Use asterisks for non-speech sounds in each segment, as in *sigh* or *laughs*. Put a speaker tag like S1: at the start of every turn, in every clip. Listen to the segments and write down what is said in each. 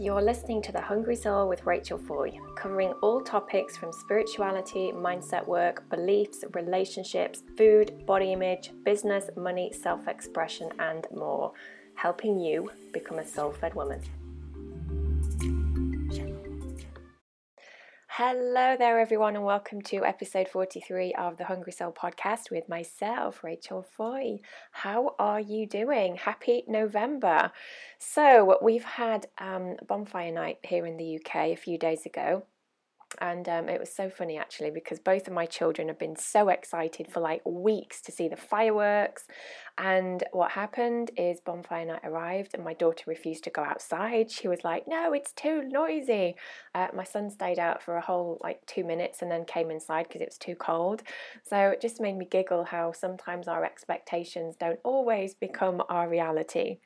S1: You're listening to The Hungry Soul with Rachel Foy, covering all topics from spirituality, mindset work, beliefs, relationships, food, body image, business, money, self expression, and more, helping you become a soul fed woman. Hello there, everyone, and welcome to episode 43 of the Hungry Soul podcast with myself, Rachel Foy. How are you doing? Happy November. So, we've had um, bonfire night here in the UK a few days ago and um, it was so funny actually because both of my children have been so excited for like weeks to see the fireworks and what happened is bonfire night arrived and my daughter refused to go outside. She was like no it's too noisy. Uh, my son stayed out for a whole like two minutes and then came inside because it was too cold. So it just made me giggle how sometimes our expectations don't always become our reality.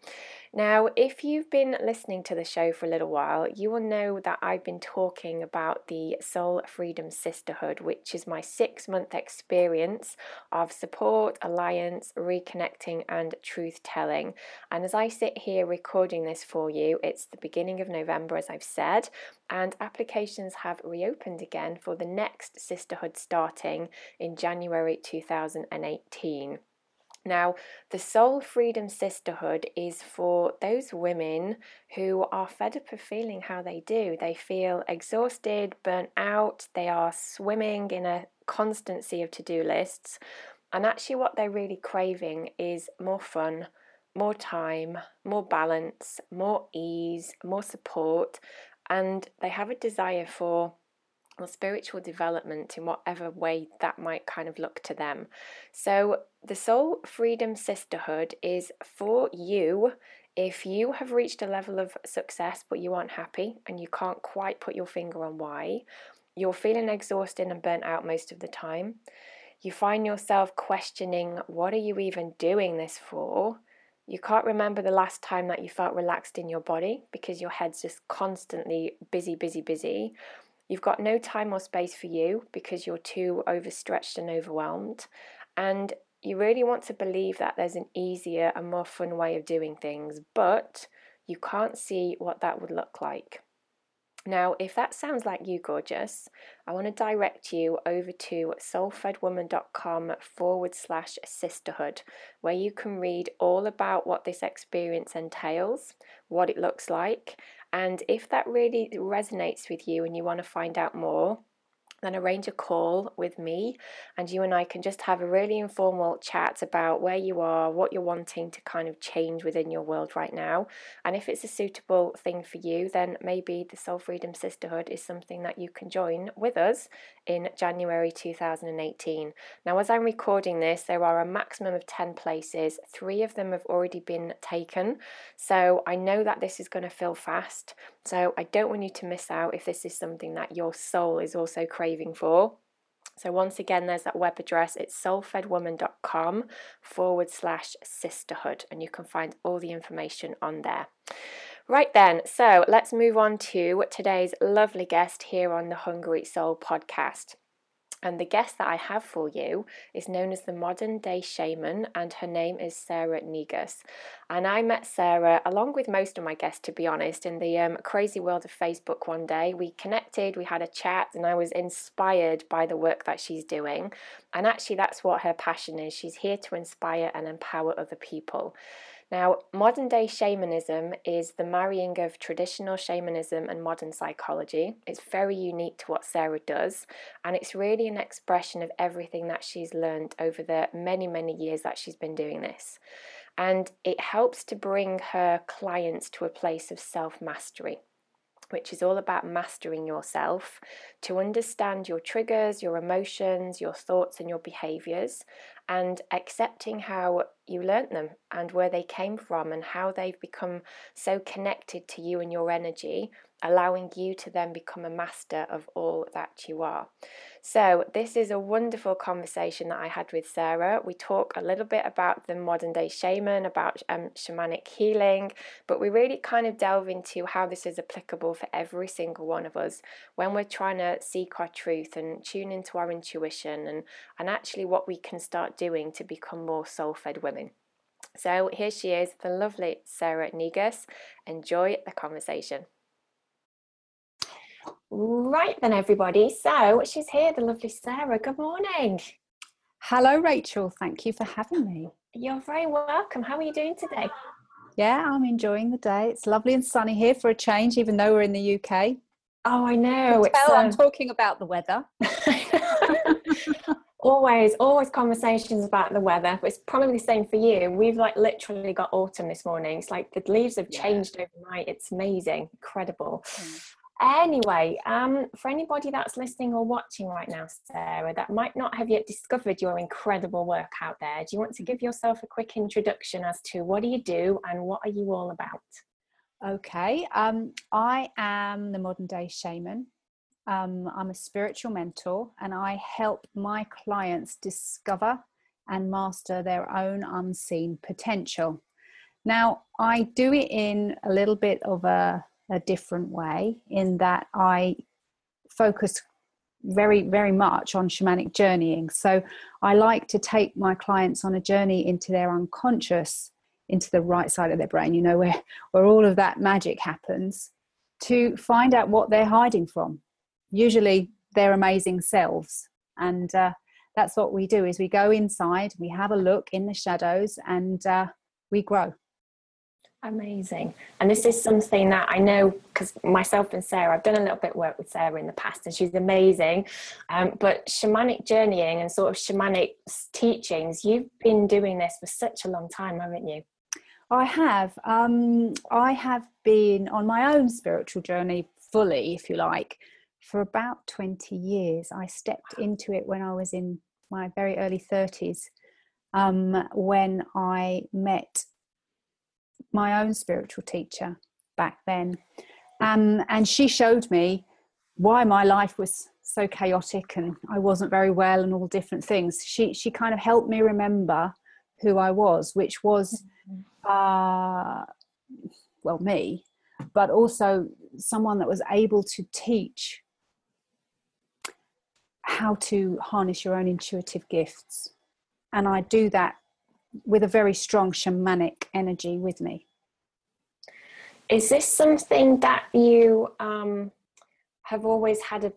S1: Now, if you've been listening to the show for a little while, you will know that I've been talking about the Soul Freedom Sisterhood, which is my six month experience of support, alliance, reconnecting, and truth telling. And as I sit here recording this for you, it's the beginning of November, as I've said, and applications have reopened again for the next sisterhood starting in January 2018. Now, the Soul Freedom Sisterhood is for those women who are fed up of feeling how they do. They feel exhausted, burnt out, they are swimming in a constant sea of to do lists. And actually, what they're really craving is more fun, more time, more balance, more ease, more support, and they have a desire for or spiritual development in whatever way that might kind of look to them. So, the Soul Freedom Sisterhood is for you if you have reached a level of success but you aren't happy and you can't quite put your finger on why, you're feeling exhausted and burnt out most of the time. You find yourself questioning, what are you even doing this for? You can't remember the last time that you felt relaxed in your body because your head's just constantly busy, busy, busy. You've got no time or space for you because you're too overstretched and overwhelmed. And you really want to believe that there's an easier and more fun way of doing things, but you can't see what that would look like. Now, if that sounds like you, gorgeous, I want to direct you over to soulfedwoman.com forward slash sisterhood, where you can read all about what this experience entails, what it looks like, and if that really resonates with you and you want to find out more, then arrange a call with me and you and I can just have a really informal chat about where you are, what you're wanting to kind of change within your world right now. And if it's a suitable thing for you, then maybe the Soul Freedom Sisterhood is something that you can join with us in January 2018. Now, as I'm recording this, there are a maximum of 10 places, three of them have already been taken. So I know that this is going to fill fast. So I don't want you to miss out if this is something that your soul is also craving for. So once again, there's that web address. It's soulfedwoman.com forward slash sisterhood, and you can find all the information on there. Right then, so let's move on to today's lovely guest here on the Hungry Soul podcast. And the guest that I have for you is known as the modern day shaman, and her name is Sarah Negus. And I met Sarah, along with most of my guests, to be honest, in the um, crazy world of Facebook one day. We connected, we had a chat, and I was inspired by the work that she's doing. And actually, that's what her passion is. She's here to inspire and empower other people. Now, modern day shamanism is the marrying of traditional shamanism and modern psychology. It's very unique to what Sarah does, and it's really an expression of everything that she's learned over the many, many years that she's been doing this. And it helps to bring her clients to a place of self mastery which is all about mastering yourself to understand your triggers, your emotions, your thoughts, and your behaviors, and accepting how you learnt them and where they came from and how they've become so connected to you and your energy, allowing you to then become a master of all that you are. So, this is a wonderful conversation that I had with Sarah. We talk a little bit about the modern day shaman, about um, shamanic healing, but we really kind of delve into how this is applicable for every single one of us when we're trying to seek our truth and tune into our intuition and, and actually what we can start doing to become more soul fed women. So, here she is, the lovely Sarah Negus. Enjoy the conversation. Right then, everybody. So she's here, the lovely Sarah. Good morning.
S2: Hello, Rachel. Thank you for having me.
S1: You're very welcome. How are you doing today?
S2: Yeah, I'm enjoying the day. It's lovely and sunny here for a change, even though we're in the UK.
S1: Oh, I know.
S2: Tell, um... I'm talking about the weather. *laughs* *laughs*
S1: always, always conversations about the weather. It's probably the same for you. We've like literally got autumn this morning. It's like the leaves have changed yeah. overnight. It's amazing, incredible. Mm. Anyway, um, for anybody that's listening or watching right now, Sarah, that might not have yet discovered your incredible work out there, do you want to give yourself a quick introduction as to what do you do and what are you all about?
S2: Okay, um, I am the modern day shaman. Um, I'm a spiritual mentor and I help my clients discover and master their own unseen potential. Now, I do it in a little bit of a a different way in that I focus very, very much on shamanic journeying. So I like to take my clients on a journey into their unconscious, into the right side of their brain, you know, where, where all of that magic happens, to find out what they're hiding from. Usually their amazing selves. And uh, that's what we do is we go inside, we have a look in the shadows and uh, we grow.
S1: Amazing. And this is something that I know because myself and Sarah, I've done a little bit of work with Sarah in the past and she's amazing. Um, but shamanic journeying and sort of shamanic teachings, you've been doing this for such a long time, haven't you?
S2: I have. Um, I have been on my own spiritual journey fully, if you like, for about 20 years. I stepped into it when I was in my very early 30s um, when I met my own spiritual teacher back then. Um, and she showed me why my life was so chaotic and I wasn't very well and all different things. She she kind of helped me remember who I was, which was uh, well me, but also someone that was able to teach how to harness your own intuitive gifts. And I do that with a very strong shamanic energy with me.
S1: Is this something that you um, have always had a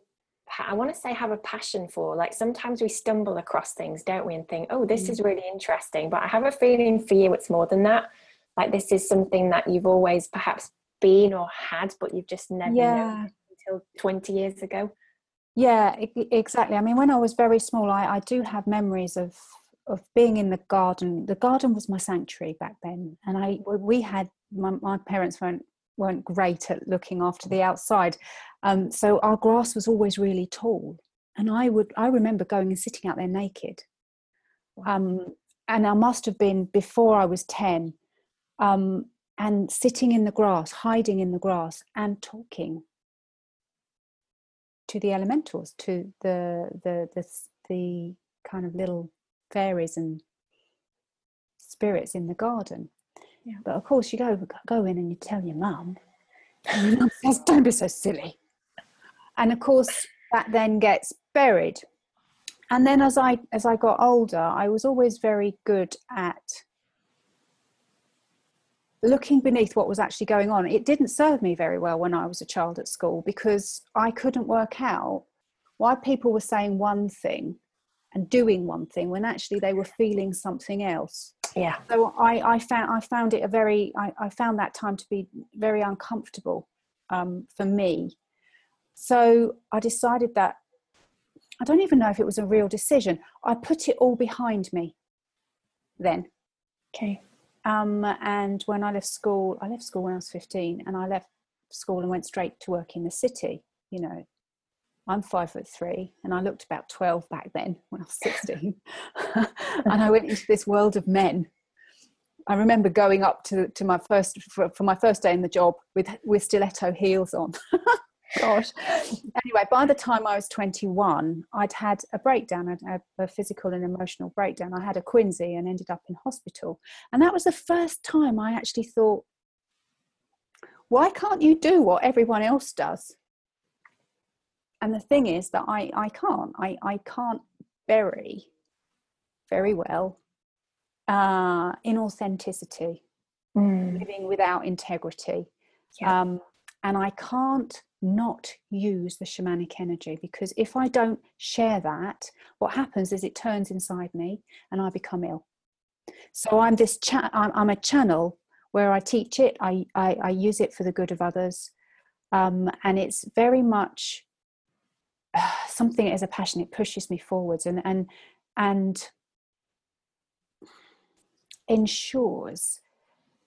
S1: I want to say have a passion for. Like sometimes we stumble across things, don't we, and think, oh, this mm. is really interesting. But I have a feeling for you it's more than that. Like this is something that you've always perhaps been or had, but you've just never yeah. known until 20 years ago.
S2: Yeah, exactly. I mean, when I was very small, I, I do have memories of of being in the garden. The garden was my sanctuary back then, and I we had my, my parents weren't weren't great at looking after the outside, um, so our grass was always really tall, and I would I remember going and sitting out there naked, um, and I must have been before I was ten, um, and sitting in the grass, hiding in the grass, and talking to the elementals, to the the the, the kind of little fairies and spirits in the garden. Yeah. But of course, you go go in and you tell your mum, and your mum *laughs* says, "Don't be so silly." And of course, that then gets buried. And then, as I as I got older, I was always very good at looking beneath what was actually going on. It didn't serve me very well when I was a child at school because I couldn't work out why people were saying one thing and doing one thing when actually they were feeling something else.
S1: Yeah.
S2: So i i found i found it a very i, I found that time to be very uncomfortable um, for me. So i decided that i don't even know if it was a real decision. I put it all behind me then.
S1: Okay.
S2: Um, and when i left school i left school when i was 15 and i left school and went straight to work in the city you know I'm five foot three and I looked about 12 back then when I was *laughs* 16. *laughs* and I went into this world of men. I remember going up to, to my first, for, for my first day in the job with, with stiletto heels on. *laughs* Gosh. Anyway, by the time I was 21, I'd had a breakdown, I'd had a physical and emotional breakdown. I had a quinsy and ended up in hospital. And that was the first time I actually thought, why can't you do what everyone else does? And the thing is that I, I can't I, I can't bury very well uh, inauthenticity mm. living without integrity yeah. um, and I can't not use the shamanic energy because if I don't share that, what happens is it turns inside me and I become ill. So I'm this cha- I'm, I'm a channel where I teach it, I, I, I use it for the good of others, um, and it's very much *sighs* something as a passion. It pushes me forwards and and and ensures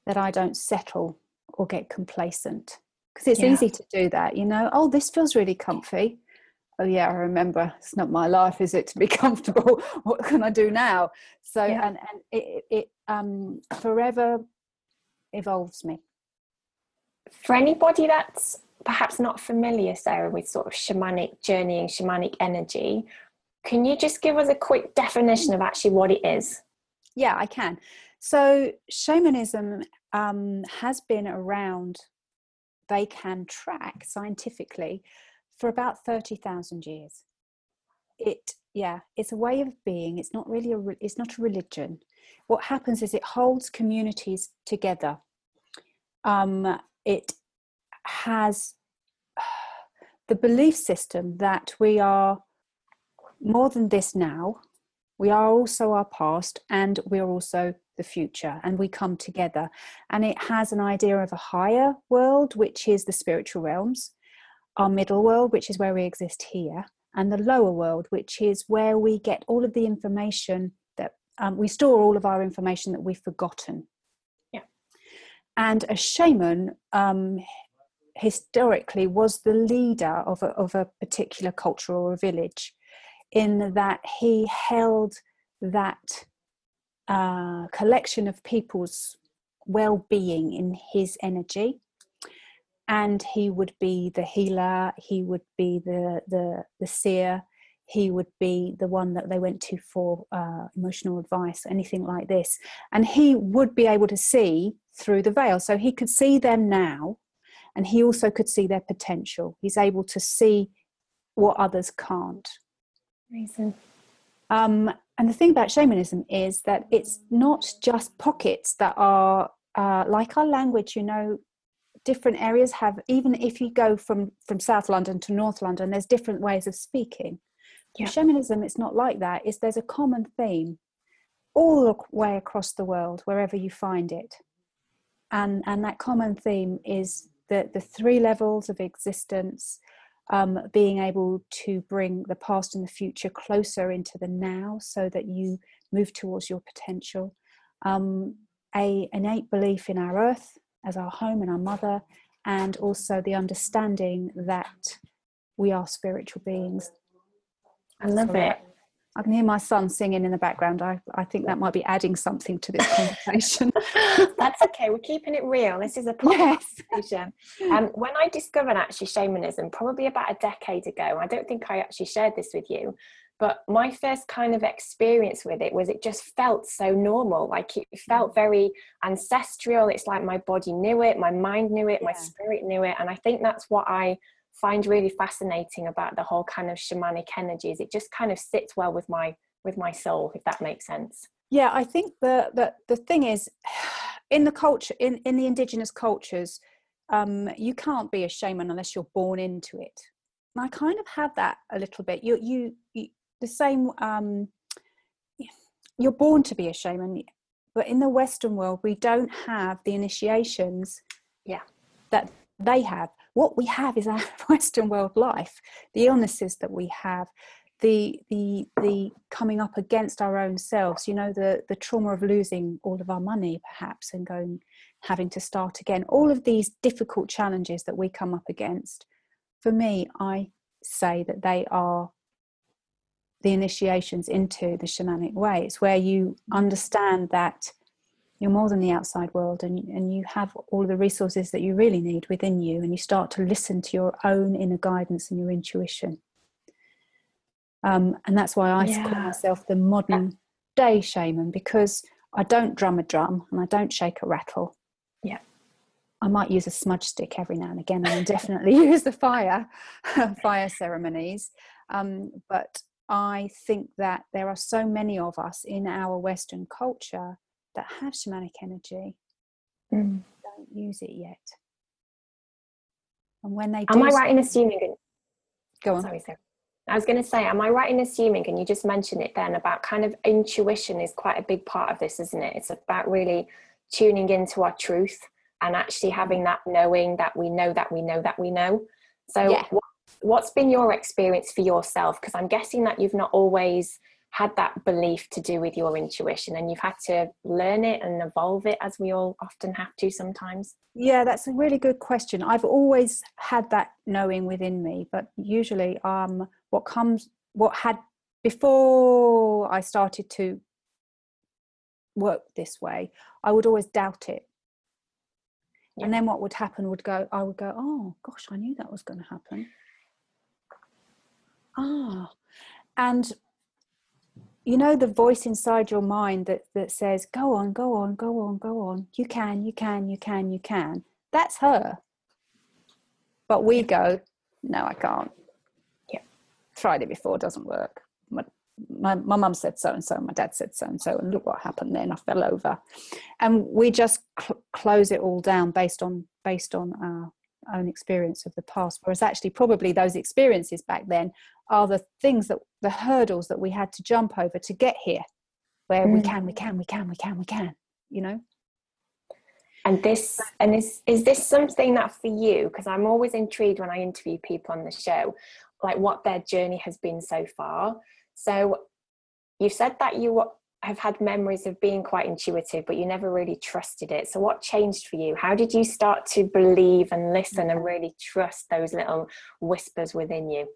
S2: that I don't settle or get complacent because it's yeah. easy to do that you know oh this feels really comfy oh yeah i remember it's not my life is it to be *laughs* comfortable what can i do now so yeah. and and it, it um forever evolves me
S1: for anybody that's perhaps not familiar sarah with sort of shamanic journeying shamanic energy can you just give us a quick definition of actually what it is
S2: yeah i can so shamanism um, has been around they can track scientifically for about 30,000 years. It, yeah, it's a way of being. It's not really a, it's not a religion. What happens is it holds communities together. Um, it has the belief system that we are more than this now. We are also our past, and we are also the future and we come together. And it has an idea of a higher world which is the spiritual realms our middle world which is where we exist here and the lower world which is where we get all of the information that um, we store all of our information that we've forgotten.
S1: Yeah.
S2: And a shaman um, historically was the leader of a, of a particular culture or a village in that he held that uh, collection of people's well-being in his energy. And he would be the healer he would be the the, the seer he would be the one that they went to for uh, emotional advice anything like this. And he would be able to see through the veil. So he could see them now and he also could see their potential he's able to see what others can't
S1: Amazing.
S2: Um, and the thing about shamanism is that it's not just pockets that are uh, like our language, you know, different areas have, even if you go from, from South London to North London, there's different ways of speaking. Yeah. Shamanism, it's not like that. It's, there's a common theme all the way across the world, wherever you find it. And, and that common theme is the, the three levels of existence um, being able to bring the past and the future closer into the now so that you move towards your potential. Um, a innate belief in our earth as our home and our mother, and also the understanding that we are spiritual beings.
S1: I love it.
S2: I can hear my son singing in the background. I, I think that might be adding something to this *laughs* conversation.
S1: That's okay. We're keeping it real. This is a *laughs* conversation. Yes. Um, when I discovered actually shamanism, probably about a decade ago, I don't think I actually shared this with you, but my first kind of experience with it was it just felt so normal. Like it felt very ancestral. It's like my body knew it, my mind knew it, yeah. my spirit knew it. And I think that's what I find really fascinating about the whole kind of shamanic energies. It just kind of sits well with my with my soul if that makes sense.
S2: Yeah i think the the, the thing is *sighs* in the culture in in the indigenous cultures um you can't be a shaman unless you're born into it. And i kind of have that a little bit. You you, you the same um *sighs* you're born to be a shaman but in the western world we don't have the initiations
S1: yeah.
S2: that they have what we have is our *laughs* Western world life, the illnesses that we have, the the the coming up against our own selves. You know, the the trauma of losing all of our money, perhaps, and going having to start again. All of these difficult challenges that we come up against. For me, I say that they are the initiations into the shamanic way. It's where you mm. understand that you're more than the outside world and, and you have all the resources that you really need within you and you start to listen to your own inner guidance and your intuition. Um, and that's why i yeah. call myself the modern day shaman because i don't drum a drum and i don't shake a rattle.
S1: Yeah.
S2: I might use a smudge stick every now and again and i definitely *laughs* use the fire *laughs* fire ceremonies. Um, but i think that there are so many of us in our western culture that have shamanic energy mm. don't use it yet. And when they
S1: am I right in assuming?
S2: Go on.
S1: Sorry, Sarah. I was going to say, am I right in assuming, and you just mentioned it then, about kind of intuition is quite a big part of this, isn't it? It's about really tuning into our truth and actually having that knowing that we know that we know that we know. So,
S2: Yeah.
S1: what, what's been your experience for yourself? Because I'm guessing that you've not always had that belief to do with your intuition and you've had to learn it and evolve it as we all often have to sometimes.
S2: Yeah, that's a really good question. I've always had that knowing within me, but usually um what comes what had before I started to work this way, I would always doubt it. And then what would happen would go, I would go, oh gosh, I knew that was going to happen. Ah. And you know the voice inside your mind that that says go on go on go on go on. You can you can you can you can. That's her. But we go no i can't.
S1: Yeah.
S2: tried it before doesn't work. My my, mum said so and so my dad said so and so and look what happened then i fell over. And we just cl- close it all down based on based on our own experience of the past whereas actually probably those experiences back then are the things that the hurdles that we had to jump over to get here where we
S1: Mm.
S2: can we can we can we can we can you know
S1: And this, and is is this something that for you? Because I'm always intrigued when I interview people on the show, like what their journey has been so far. So, you said that you have had memories of being quite intuitive, but you never really trusted it. So, what changed for you? How did you start to believe and listen and really trust those little whispers within you?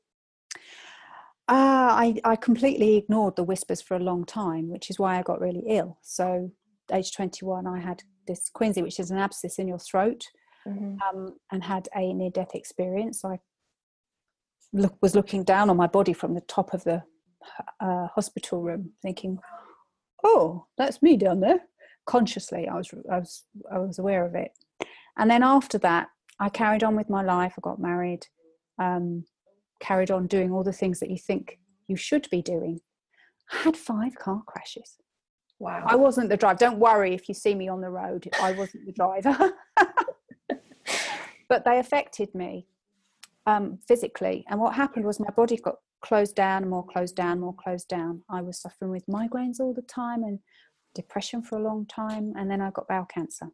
S2: Ah, I, I completely ignored the whispers for a long time, which is why I got really ill. So, age 21, I had this quinsy, which is an abscess in your throat, um, and had a near death experience. I look, was looking down on my body from the top of the uh, hospital room, thinking, "Oh, that's me down there." Consciously, I was I was I was aware of it, and then after that, I carried on with my life. I got married, um, carried on doing all the things that you think you should be doing. I had five car crashes.
S1: Wow.
S2: I wasn't the driver. Don't worry if you see me on the road. I wasn't the driver. *laughs* but they affected me um, physically. And what happened was my body got closed down, more closed down, more closed down. I was suffering with migraines all the time and depression for a long time. And then I got bowel cancer.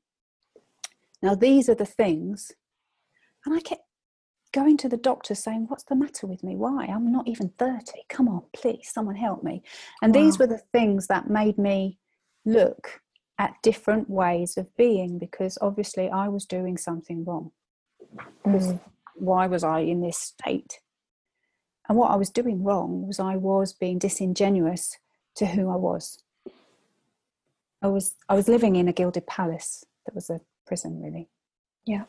S2: Now, these are the things. And I kept going to the doctor saying, What's the matter with me? Why? I'm not even 30. Come on, please, someone help me. And these were the things that made me look at different ways of being because obviously I was doing something wrong. Because why was I in this state? And what I was doing wrong was I was being disingenuous to who I was. I was I was living in a gilded palace that was a prison really.
S1: Yeah.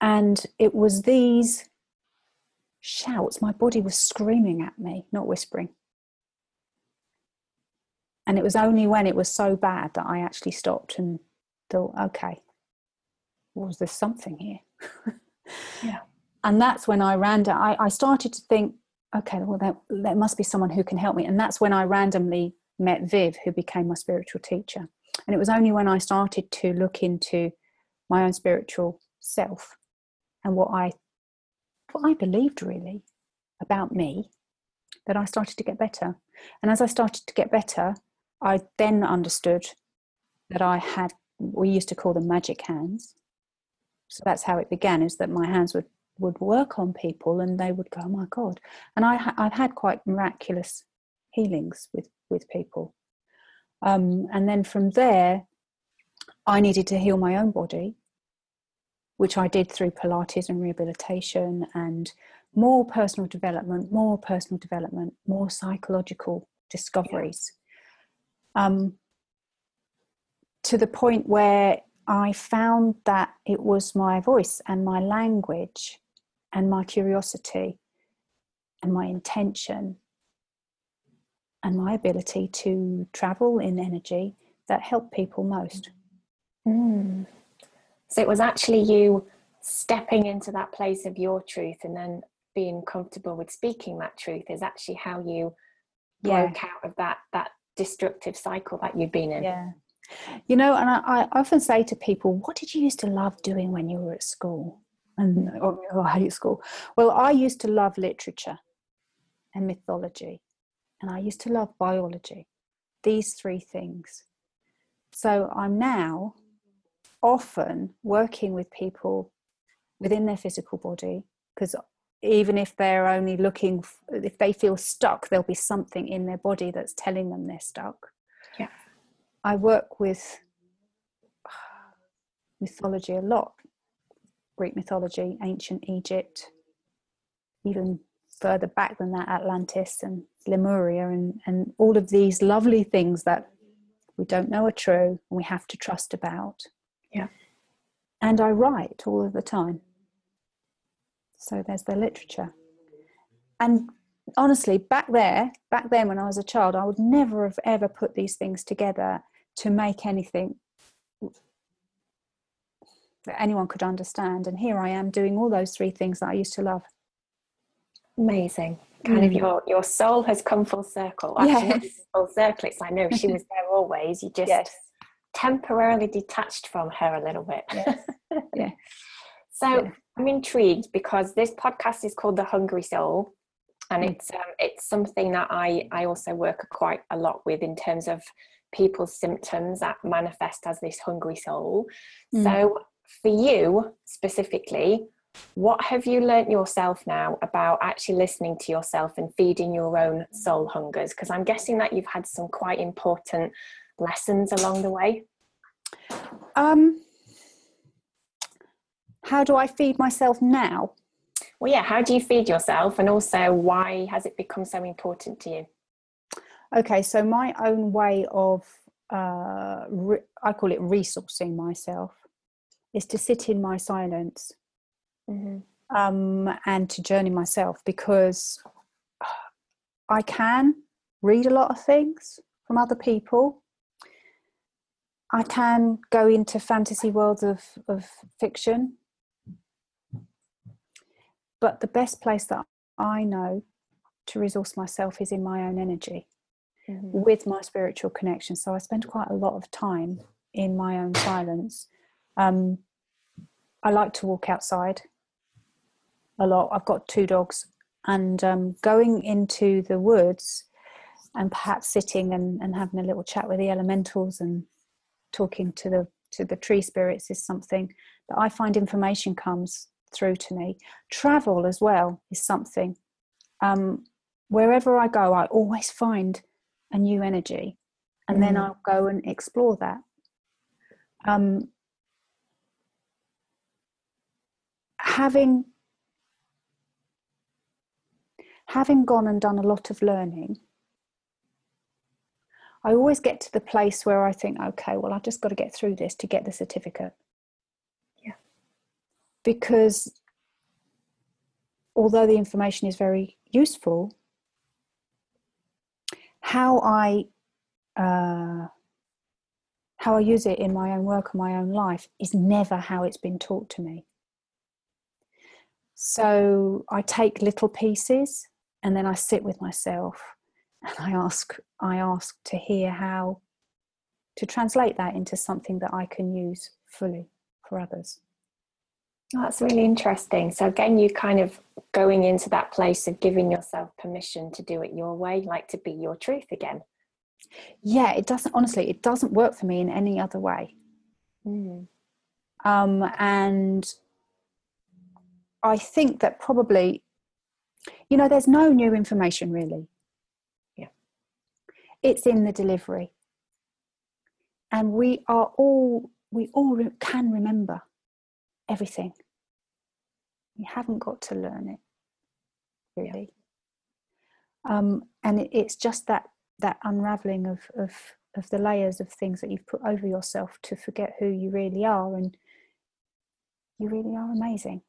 S2: And it was these shouts, my body was screaming at me, not whispering. And it was only when it was so bad that I actually stopped and thought, okay, was there something here? *laughs*
S1: Yeah.
S2: And that's when I ran down, I, I started to think, okay, well, there, there must be someone who can help me. And that's when I randomly met Viv, who became my spiritual teacher. And it was only when I started to look into my own spiritual self and what I what I believed really about me that I started to get better. And as I started to get better, I then understood that I had we used to call them magic hands. So that's how it began is that my hands would would work on people and they would go, "Oh my god." And i i've had quite miraculous healings with with people. Um, and then from there, I needed to heal my own body, which I did through Pilates and rehabilitation and more personal development, more personal development, more psychological discoveries. Um, to the point where I found that it was my voice and my language and my curiosity and my intention and my ability to travel in energy that helped people most.
S1: Mm. So it was actually you stepping into that place of your truth and then being comfortable with speaking that truth is actually how you
S2: Yeah.
S1: broke out of that that destructive cycle that you'd been in.
S2: Yeah. You know, and I, I often say to people, what did you used to love doing when you were at school? And oh, oh, I hate school. Well, I used to love literature and mythology, and I used to love biology. These three things. So I'm now often working with people within their physical body because even if they're only looking if they feel stuck there'll be something in their body that's telling them they're stuck
S1: yeah
S2: i work with *sighs* mythology a lot greek mythology ancient egypt even further back than that atlantis and lemuria and, and all of these lovely things that we don't know are true and we have to trust about.
S1: Yeah.
S2: And i write all of the time. So there's the literature. And honestly, back there, back then when I was a child, I would never have ever put these things together to make anything that anyone could understand. And here I am doing all those three things that I used to love.
S1: Amazing. Kind mm. of your your soul has come full circle. Actually, yes. full circle. It's like no, she was there always. You just yes. temporarily detached from her a little bit.
S2: Yes. yeah. *laughs*
S1: So yeah. I'm intrigued because this podcast is called The Hungry Soul, and mm. it's um, it's something that I I also work quite a lot with in terms of people's symptoms that manifest as this hungry soul. Mm. So for you specifically, what have you learnt yourself now about actually listening to yourself and feeding your own soul hungers? Because I'm guessing that you've had some quite important lessons along the way.
S2: Um how do I feed myself now?
S1: Well, yeah, how do you feed yourself? And also, why has it become so important to you?
S2: Okay, so my own way of, uh, re- I call it resourcing myself, is to sit in my silence mm-hmm. um, and to journey myself because I can read a lot of things from other people. I can go into fantasy worlds of, of fiction but the best place that I know to resource myself is in my own energy mm-hmm. with my spiritual connection. So I spend quite a lot of time in my own silence. Um, I like to walk outside a lot. I've got two dogs, and um, going into the woods and perhaps sitting and, and having a little chat with the elementals and talking to the to the tree spirits is something that I find information comes through to me. Travel as well is something. Um, wherever I go, I always find a new energy, and mm. then I'll go and explore that. Um, having having gone and done a lot of learning, I always get to the place where I think, okay, well, I've just got to get through this to get the certificate yeah because although the information is very useful, how I uh, how I use it in my own work and my own life is never how it's been taught to me. So I take little pieces and then I sit with myself *laughs* and I ask I ask to hear how to translate that into something that I can use fully for others.
S1: That's really interesting. So again, you kind of going into that place of giving yourself permission to do it your way, like to be your truth again.
S2: Yeah, it doesn't. Honestly, it doesn't work for me in any other way. Mm. Um, and I think that probably, you know, there's no new information really.
S1: Yeah,
S2: it's in the delivery, and we are all we all can remember everything. You haven't got to learn it, really. Yeah. Um, and it, it's just that that unraveling of, of of the layers of things that you've put over yourself to forget who you really are, and you really are amazing.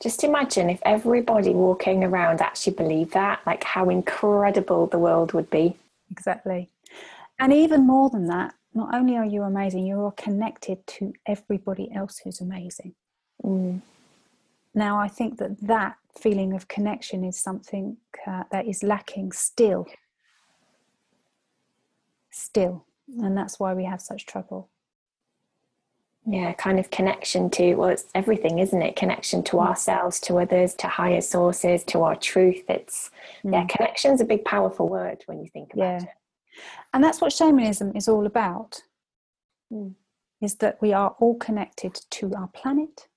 S1: Just imagine if everybody walking around actually believed that, like how incredible the world would be.
S2: Exactly. And even more than that, not only are you amazing, you are connected to everybody else who's amazing. Mm. Now, I think that that feeling of connection is something uh, that is lacking still. Still. And that's why we have such trouble.
S1: Yeah kind of connection to well it's everything isn't it connection to mm. ourselves to others to higher sources to our truth it's mm. yeah connection's a big powerful word when you think about yeah. it
S2: and that's what shamanism is all about mm. is that we are all connected to our planet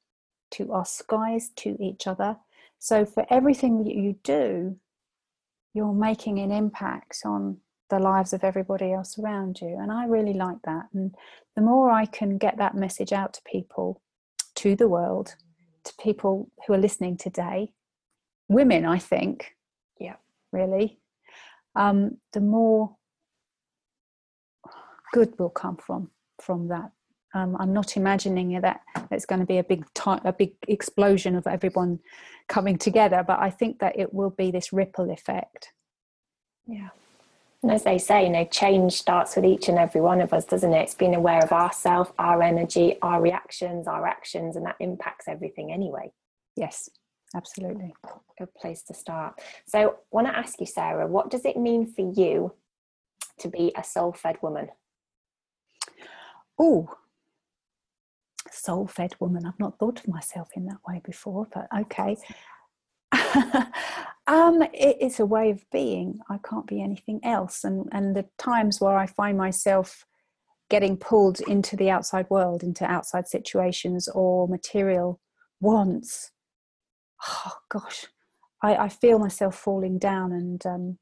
S2: to our skies to each other so for everything that you do you're making an impact on the lives of everybody else around you. And I really like that. And the more I can get that message out to people, to the world, to people who are listening today, women, I think,
S1: yeah,
S2: really, um, the more good will come from from that. Um, I'm not imagining that it's going to be a big time, a big explosion of everyone coming together, but I think that it will be this ripple effect.
S1: Yeah. And as they say, you know, change starts with each and every one of us, doesn't it? It's being aware of ourself, our energy, our reactions, our actions, and that impacts everything anyway.
S2: Yes, absolutely.
S1: Good place to start. So, I want to ask you, Sarah, what does it mean for you to be a soul fed woman?
S2: Oh, soul fed woman. I've not thought of myself in that way before, but okay. *laughs* um, it, it's a way of being. I can't be anything else. And and the times where I find myself getting pulled into the outside world, into outside situations or material wants, oh gosh, I, I feel myself falling down, and um,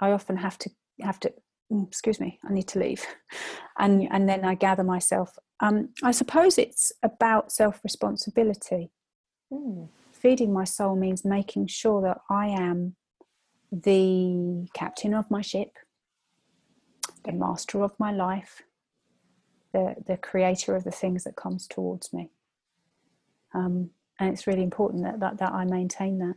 S2: I often have to have to. Mm, excuse me, I need to leave, *laughs* and and then I gather myself. Um, I suppose it's about self responsibility. Mm feeding my soul means making sure that I am the captain of my ship, the master of my life, the, the creator of the things that comes towards me. Um, and it's really important that, that, that I maintain that.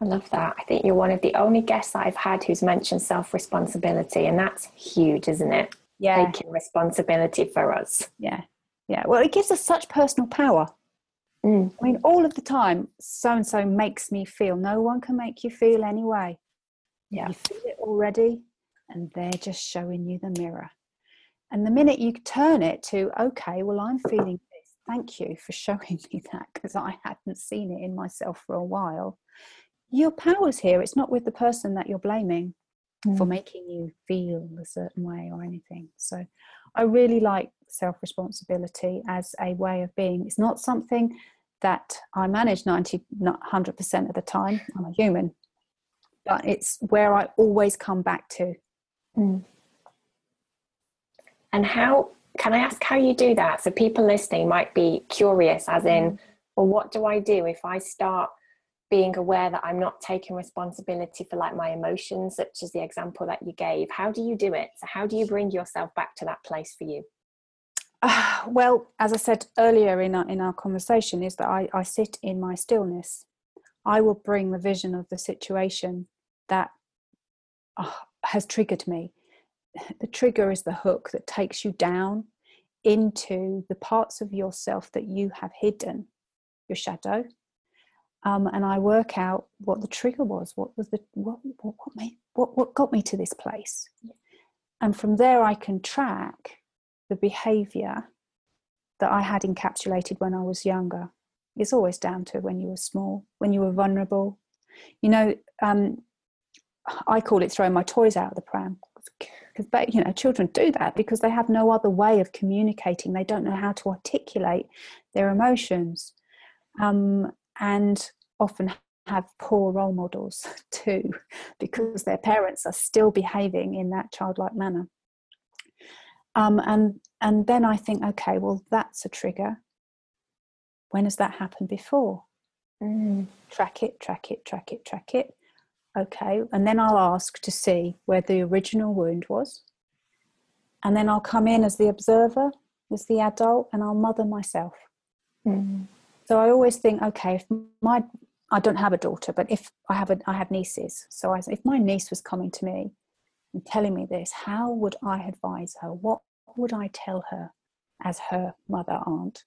S1: I love that. I think you're one of the only guests that I've had who's mentioned self responsibility, and that's huge, isn't it?
S2: Yeah.
S1: Taking responsibility for us.
S2: Yeah. Yeah. Well, it gives us such personal power. Mm. I mean, all of the time, so and so makes me feel. No one can make you feel anyway.
S1: Yeah.
S2: You feel it already, and they're just showing you the mirror. And the minute you turn it to, okay, well, I'm feeling this. Thank you for showing me that because I hadn't seen it in myself for a while. Your power's here. It's not with the person that you're blaming mm. for making you feel a certain way or anything. So I really like self responsibility as a way of being. It's not something that I manage 90, 100% of the time. I'm a human. But it's where I always come back to. Mm.
S1: And how can I ask how you do that? So people listening might be curious, as in, mm. well, what do I do if I start being aware that I'm not taking responsibility for like my emotions, such as the example that you gave? How do you do it? So how do you bring yourself back to that place for you?
S2: Uh, *sighs* well, as I said earlier in our, in our conversation, is that I, I sit in my stillness. I will bring the vision of the situation that uh, has triggered me. *sighs* The trigger is the hook that takes you down into the parts of yourself that you have hidden, your shadow. Um, and I work out what the trigger was. What was the what what what, made, what what got me to this place? And from there, I can track the behavior that I had encapsulated when I was younger. It's always down to when you were small, when you were vulnerable. You know, um, I call it throwing my toys out of the pram because you know children do that because they have no other way of communicating. They don't know how to articulate their emotions, um, and often have poor role models *laughs* too because their parents are still behaving in that childlike manner. Um, and and then I think, okay, well, that's a trigger. When has that happened before? Mm. Track it, track it, track it, track it. Okay, and then I'll ask to see where the original wound was. And then I'll come in as the observer, as the adult, and I'll mother myself. Mm. So I always think, okay, if my I don't have a daughter, but if I have a I have nieces. So I, if my niece was coming to me and telling me this, how would I advise her? What would I tell her as her mother aunt?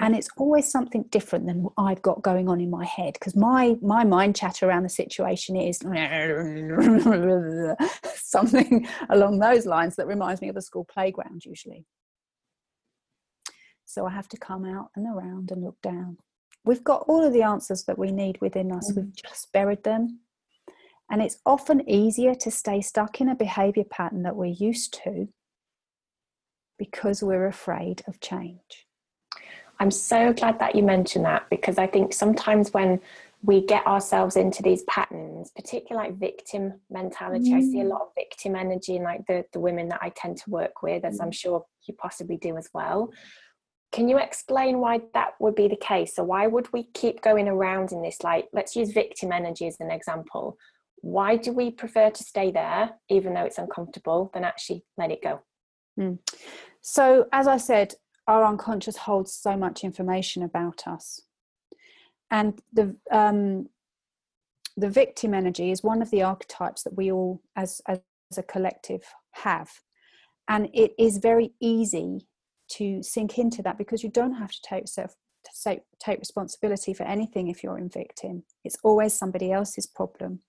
S2: And it's always something different than what I've got going on in my head because my my mind chatter around the situation is *laughs* something along those lines that reminds me of a school playground usually. So I have to come out and around and look down. We've got all of the answers that we need within us, we've just buried them. And it's often easier to stay stuck in a behavior pattern that we're used to because we're afraid of change.
S1: I'm so glad that you mentioned that because I think sometimes when we get ourselves into these patterns, particularly like victim mentality, mm. I see a mm. lot of victim energy in like the, the women that I tend to work with, as mm. I'm sure you possibly do as well. Can you explain why that would be the case? So, why would we keep going around in this? Like, let's use victim energy as an example. Why do we prefer to stay there, even though it's uncomfortable, than actually let it go?
S2: Mm. So, as I said, our unconscious holds so much information about us. And the, um, the victim energy is one of the archetypes that we all, as, as a collective, have. And it is very easy to sink into that because you don't have to take self to take responsibility for anything if you're in victim. It's always somebody else's problem.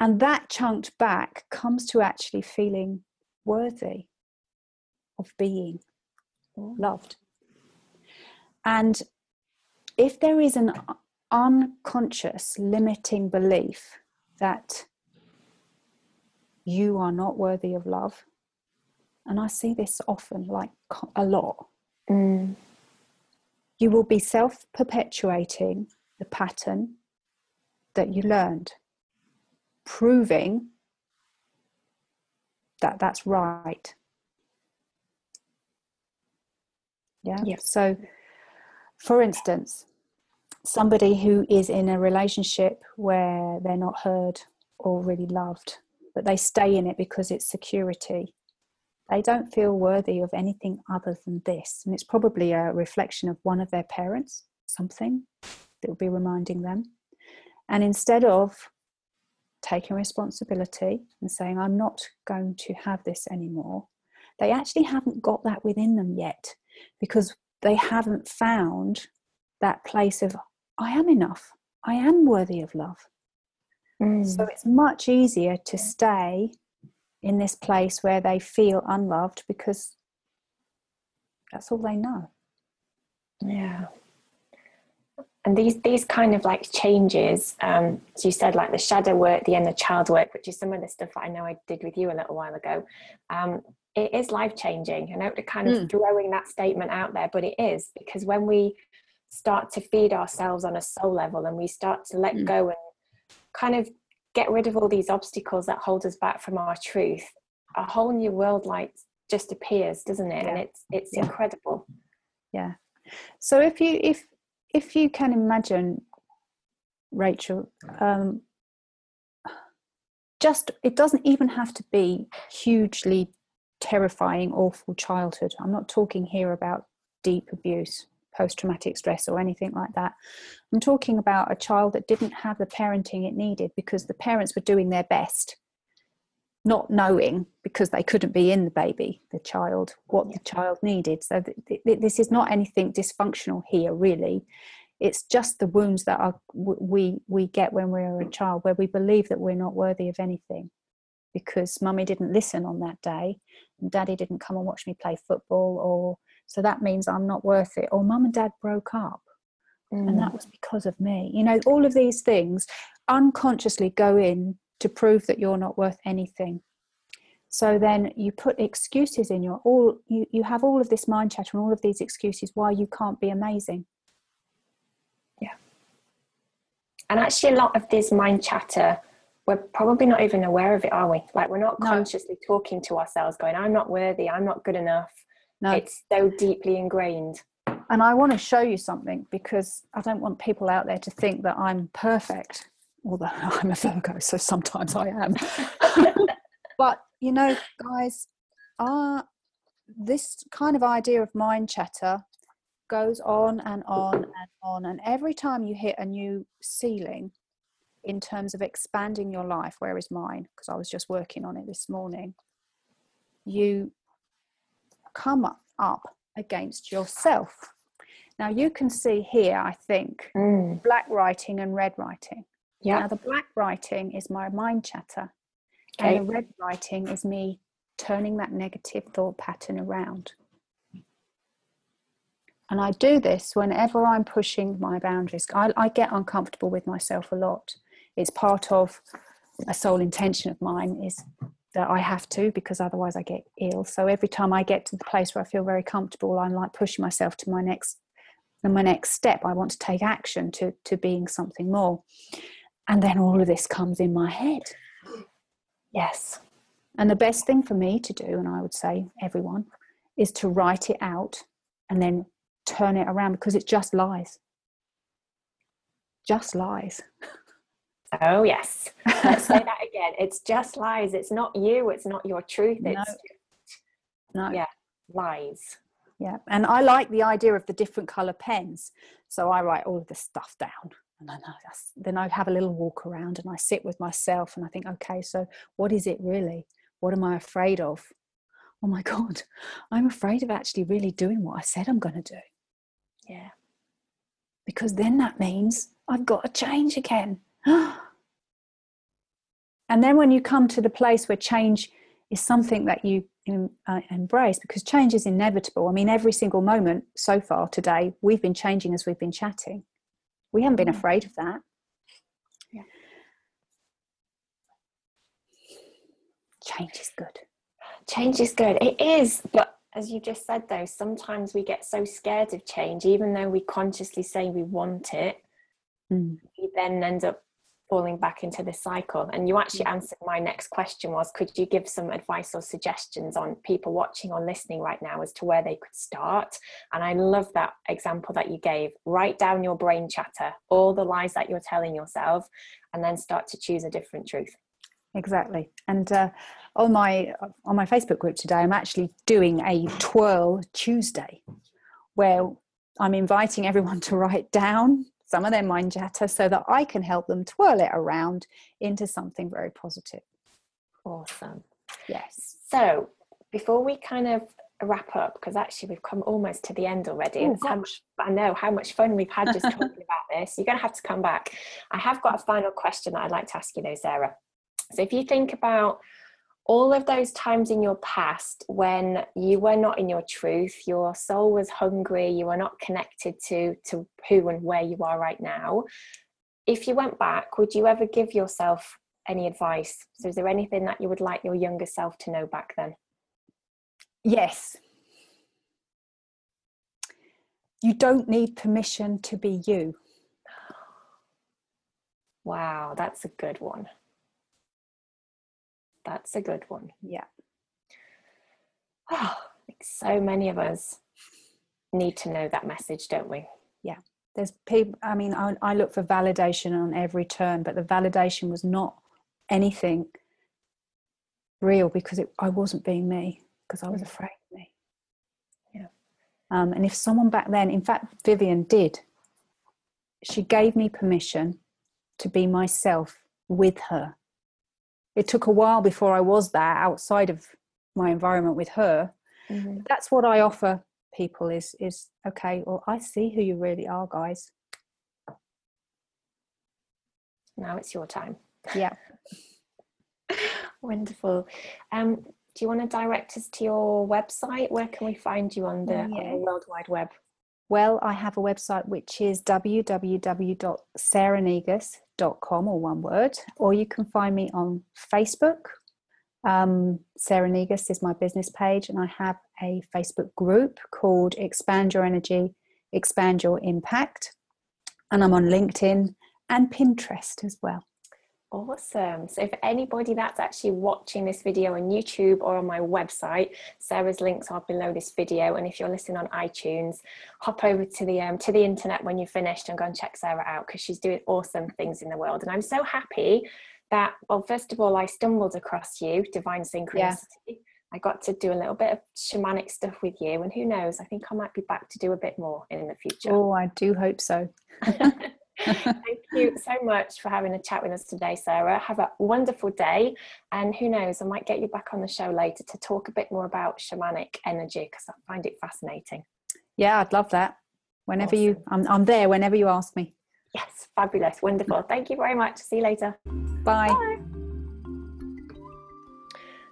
S2: And that chunked back comes to actually feeling worthy of being mm. loved. And if there is an unconscious limiting belief that you are not worthy of love, and I see this often, like a lot, mm. you will be self perpetuating the pattern that you learned, proving that that's right Yeah. yeah. So, for instance, somebody who is in a relationship where they're not heard or really loved, but they stay in it because it's security. They don't feel worthy of anything other than this. And it's probably a reflection of one of their parents, something that will be reminding them. And instead of taking responsibility and saying, I'm not going to have this anymore, they actually haven't got that within them yet because they haven't found that place of, I am enough, I am worthy of love. Mm. So it's much easier to stay in this place where they feel unloved because that's all they know.
S1: Yeah. And these these kind of like changes, um, as you said, like the shadow work, the inner child work, which is some of the stuff that I know I did with you a little while ago. Um, it is life changing. I know to kind of mm. throwing that statement out there, but it is because when we start to feed ourselves on a soul level and we start to let mm. go and kind of get rid of all these obstacles that hold us back from our truth, a whole new world light just appears, doesn't it? Yeah. And it's it's yeah. incredible.
S2: Yeah. So if you if if you can imagine, Rachel, um, just it doesn't even have to be hugely terrifying, awful childhood. I'm not talking here about deep abuse, post traumatic stress, or anything like that. I'm talking about a child that didn't have the parenting it needed because the parents were doing their best, not knowing because they couldn't be in the baby, the child, what the child needed. So th- th- this is not anything dysfunctional here, really. It's just the wounds that are, we we get when we're a child, where we believe that we're not worthy of anything because mummy didn't listen on that day and daddy didn't come and watch me play football or so that means i'm not worth it or mum and dad broke up mm. and that was because of me you know all of these things unconsciously go in to prove that you're not worth anything so then you put excuses in your all you, you have all of this mind chatter and all of these excuses why you can't be amazing
S1: yeah and actually a lot of this mind chatter we're probably not even aware of it, are we? Like we're not consciously talking to ourselves, going, I'm not worthy, I'm not good enough. No. It's so deeply ingrained.
S2: And I want to show you something because I don't want people out there to think that I'm perfect, although *laughs* I'm a Virgo, so sometimes I am. *laughs* but you know, guys, uh, this kind of idea of mind chatter goes on and on and on. And every time you hit a new ceiling, in terms of expanding your life, where is mine? Because I was just working on it this morning. You come up against yourself. Now you can see here, I think, mm. black writing and red writing. Yeah. Now the black writing is my mind chatter, okay. and the red writing is me turning that negative thought pattern around. And I do this whenever I'm pushing my boundaries. I, I get uncomfortable with myself a lot. It's part of a soul intention of mine is that I have to because otherwise I get ill. So every time I get to the place where I feel very comfortable, I'm like pushing myself to my next and my next step. I want to take action to to being something more. And then all of this comes in my head.
S1: Yes.
S2: And the best thing for me to do, and I would say everyone, is to write it out and then turn it around because it just lies. Just lies. *laughs*
S1: Oh, yes. Let's say *laughs* that again. It's just lies. It's not you. It's not your truth. It's
S2: No.
S1: just,
S2: No.
S1: yeah, lies.
S2: Yeah. And I like the idea of the different color pens. So I write all of this stuff down. And then I, then I have a little walk around and I sit with myself and I think, okay, so what is it really? What am I afraid of? Oh my *laughs* God, I'm afraid of actually really doing what I said I'm going to do.
S1: Yeah.
S2: because then that means I've got to change again. *gasps* *gasps* and then when you come to the place where change is something that you uh, embrace, because change is inevitable. I mean, every single moment so far today, we've been changing as we've been chatting. We haven't been
S1: Mm.
S2: afraid of that.
S1: Yeah.
S2: Change is good.
S1: Change is good. It is. But as you just said, though, sometimes we get so scared of change, even though we consciously say we want it,
S2: Mm.
S1: we then end up falling back into the cycle. And you actually answered my next question was could you give some advice or suggestions on people watching or listening right now as to where they could start? And I love that example that you gave. Write down your brain chatter, all the lies that you're telling yourself, and then start to choose a different truth.
S2: Exactly. And uh, on my on my Facebook group today, I'm actually doing a twirl Tuesday, where I'm inviting everyone to write down some of their mind chatter so that I can help them twirl it around into something very positive.
S1: Awesome.
S2: Yes.
S1: So before we kind of wrap up, because actually we've come almost to the end already.
S2: Oh,
S1: and how much, I know how much fun we've had just *laughs* talking about this. You're going to have to come back. I have got a final question that I'd like to ask you, though, Sarah. So if you think about all of those times in your past when you were not in your truth, your soul was hungry, you were not connected to to who and where you are right now. If you went back, would you ever give yourself any advice? So is there anything that you would like your younger self to know back then?
S2: Yes. You don't need permission to be you.
S1: Wow, that's a good one. That's a good one.
S2: Yeah. *sighs*
S1: Oh, so many of us need to know that message, don't we? Yeah.
S2: There's people i mean I, I look for validation on every turn but the validation was not anything real because it, i wasn't being me because i was
S1: Mm.
S2: afraid of me
S1: Yeah.
S2: um, and if someone back then in fact vivian did she gave me permission to be myself with her it took a while before i was there outside of my environment with her that's what I offer people is is okay, well I see who you really are, guys.
S1: Now it's your time.
S2: Yeah. *laughs*
S1: Wonderful. Um, do you want to direct us to your website? Where can we find you on the,
S2: Oh,
S1: on the World Wide Web?
S2: Well, I have a website which is www.sarahnegus.com or one word, or you can find me on Facebook. Um, Sarah Negus is my business page, and I have a Facebook group called Expand Your Energy, Expand Your Impact. And I'm on LinkedIn and Pinterest as well.
S1: Awesome. So, for anybody that's actually watching this video on YouTube or on my website, Sarah's links are below this video. And if you're listening on iTunes, hop over to the um, to the internet when you're finished and go and check Sarah out because she's doing awesome things in the world. And I'm so happy that, well, first of all, I stumbled across you, Divine Synchronicity. I got to do a little bit of shamanic stuff with you, and who knows? I think I might be back to do a bit more in the future.
S2: Oh, I do hope so. *laughs*
S1: Thank you so much for having a chat with us today, Sarah. Have a wonderful day. And who knows, I might get you back on the show later to talk a bit more about shamanic energy because I find it fascinating.
S2: Yeah, I'd love that. Whenever you, I'm, I'm there whenever you ask me.
S1: Yes, fabulous, wonderful. Thank you very much. See you later.
S2: Bye.